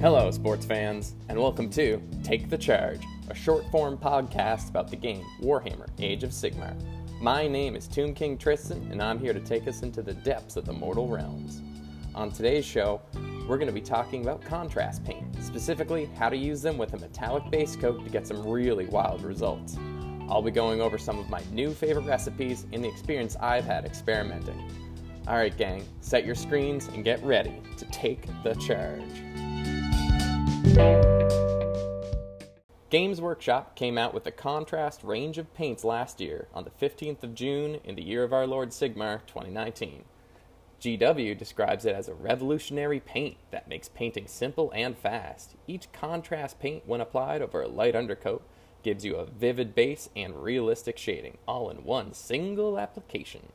Hello, sports fans, and welcome to Take the Charge, a short form podcast about the game Warhammer Age of Sigmar. My name is Tomb King Tristan, and I'm here to take us into the depths of the mortal realms. On today's show, we're going to be talking about contrast paint, specifically how to use them with a metallic base coat to get some really wild results. I'll be going over some of my new favorite recipes and the experience I've had experimenting. Alright, gang, set your screens and get ready to take the charge. Games Workshop came out with the contrast range of paints last year on the 15th of June in the year of our Lord Sigmar 2019. GW describes it as a revolutionary paint that makes painting simple and fast. Each contrast paint, when applied over a light undercoat, gives you a vivid base and realistic shading, all in one single application.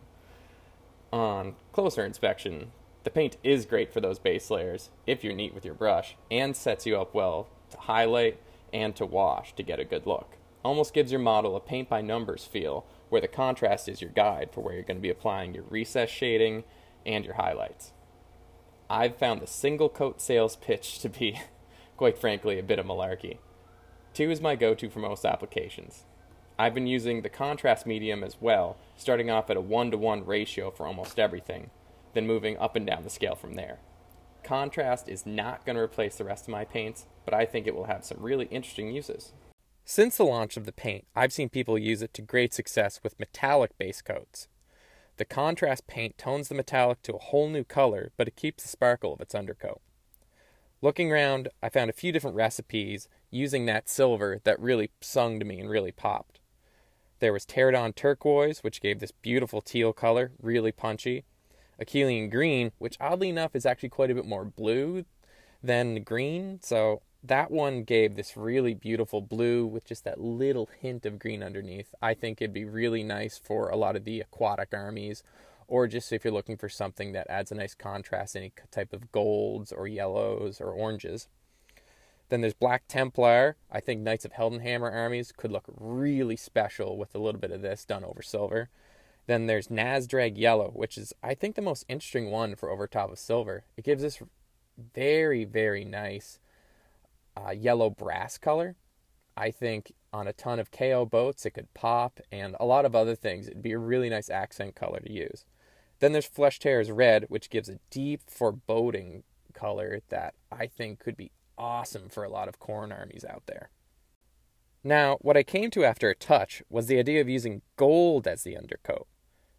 On closer inspection, the paint is great for those base layers if you're neat with your brush and sets you up well to highlight and to wash to get a good look. Almost gives your model a paint by numbers feel where the contrast is your guide for where you're going to be applying your recess shading and your highlights. I've found the single coat sales pitch to be, quite frankly, a bit of malarkey. Two is my go to for most applications. I've been using the contrast medium as well, starting off at a 1 to 1 ratio for almost everything, then moving up and down the scale from there. Contrast is not going to replace the rest of my paints, but I think it will have some really interesting uses. Since the launch of the paint, I've seen people use it to great success with metallic base coats. The contrast paint tones the metallic to a whole new color, but it keeps the sparkle of its undercoat. Looking around, I found a few different recipes using that silver that really sung to me and really popped. There was Terradon Turquoise, which gave this beautiful teal color, really punchy. Akhelian Green, which oddly enough is actually quite a bit more blue than green. So that one gave this really beautiful blue with just that little hint of green underneath. I think it'd be really nice for a lot of the aquatic armies, or just if you're looking for something that adds a nice contrast, any type of golds or yellows or oranges. Then there's Black Templar. I think Knights of Heldenhammer armies could look really special with a little bit of this done over silver. Then there's Nazdreg Yellow, which is, I think, the most interesting one for over top of silver. It gives this very, very nice uh, yellow brass color. I think on a ton of KO boats, it could pop, and a lot of other things. It'd be a really nice accent color to use. Then there's Flesh Tearers Red, which gives a deep, foreboding color that I think could be awesome for a lot of Khorne armies out there. Now, what I came to after a touch was the idea of using gold as the undercoat.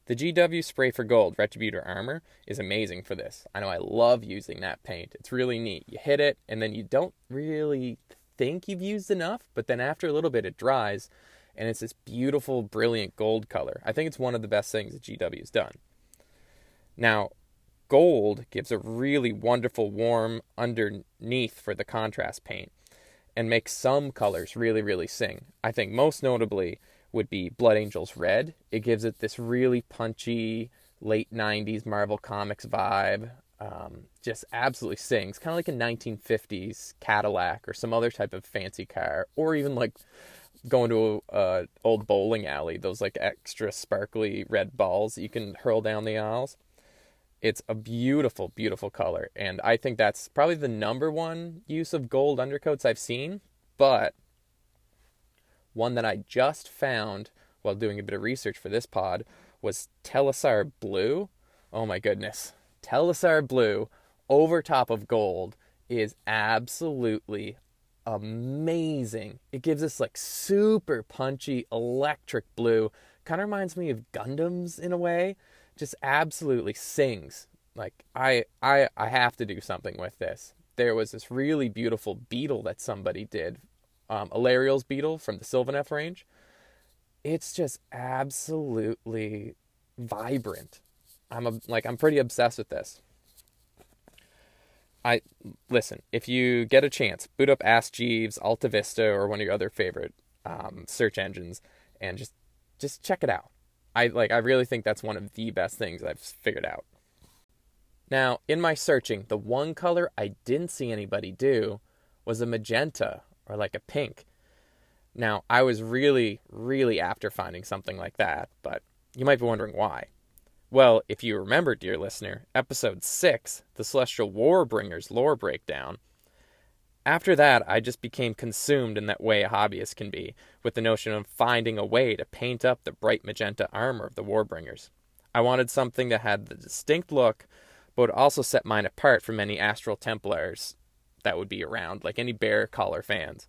The GW Spray for Gold Retributor Armor is amazing for this. I know I love using that paint. It's really neat. You hit it, and then you don't really think you've used enough, but then after a little bit it dries, and it's this beautiful, brilliant gold color. I think it's one of the best things that GW has done. Now, gold gives a really wonderful warm underneath for the contrast paint and makes some colors really, really sing. I think most notably would be Blood Angels Red. It gives it this really punchy late 90s Marvel Comics vibe. Um, just absolutely sings, kind of like a 1950s Cadillac or some other type of fancy car, or even like going to a, a old bowling alley. Those like extra sparkly red balls you can hurl down the aisles. It's a beautiful, beautiful color. And I think that's probably the number one use of gold undercoats I've seen. But one that I just found while doing a bit of research for this pod was Talassar Blue. Oh my goodness. Talassar Blue over top of gold is absolutely amazing. It gives us like super punchy electric blue. Kind of reminds me of Gundams in a way just absolutely sings. Like I I I have to do something with this. There was this really beautiful beetle that somebody did, um, Alarielle's beetle from the Sylvaneth range. It's just absolutely vibrant. I'm a, like I'm pretty obsessed with this. I listen. If you get a chance, boot up Ask Jeeves, Alta Vista, or one of your other favorite um, search engines, and just just check it out. I like I really think that's one of the best things I've figured out. Now, in my searching, the one color I didn't see anybody do was a magenta or like a pink. Now, I was really, really after finding something like that, but you might be wondering why. Well, if you remember, dear listener, episode 6, the Celestial Warbringers lore breakdown, After that, I just became consumed in that way a hobbyist can be, with the notion of finding a way to paint up the bright magenta armor of the Warbringers. I wanted something that had the distinct look, but would also set mine apart from any Astral Templars that would be around, like any Bear Collar fans.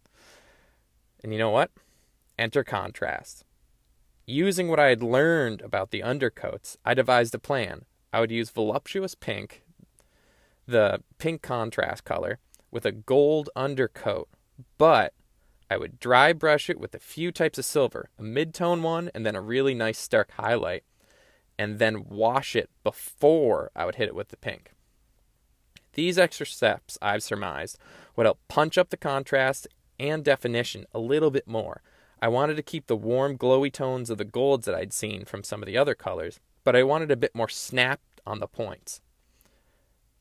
And you know what? Enter contrast. Using what I had learned about the undercoats, I devised a plan. I would use Volupus pink, the pink contrast color, with a gold undercoat, but I would dry brush it with a few types of silver, a mid-tone one and then a really nice stark highlight, and then wash it before I would hit it with the pink. These extra steps, I've surmised, would help punch up the contrast and definition a little bit more. I wanted to keep the warm, glowy tones of the golds that I'd seen from some of the other colors, but I wanted a bit more snap on the points.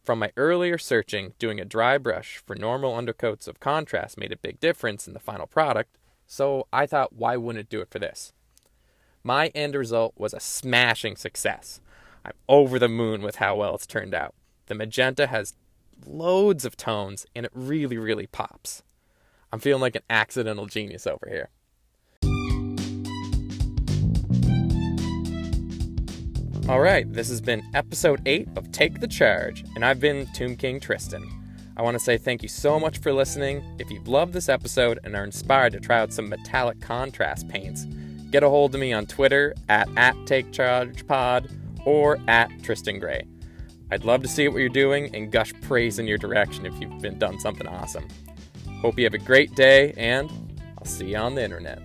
From my earlier searching, doing a dry brush for normal undercoats of contrast made a big difference in the final product, so I thought, why wouldn't it do it for this? My end result was a smashing success. I'm over the moon with how well it's turned out. The magenta has loads of tones and it really, really pops. I'm feeling like an accidental genius over here. All right, this has been episode 8 of Take the Charge, and I've been Tomb King Tristan. I want to say thank you so much for listening. If you've loved this episode and are inspired to try out some metallic contrast paints, get a hold of me on Twitter at, at TakeChargePod or at Tristan Gray. I'd love to see what you're doing and gush praise in your direction if you've been done something awesome. Hope you have a great day, and I'll see you on the internet.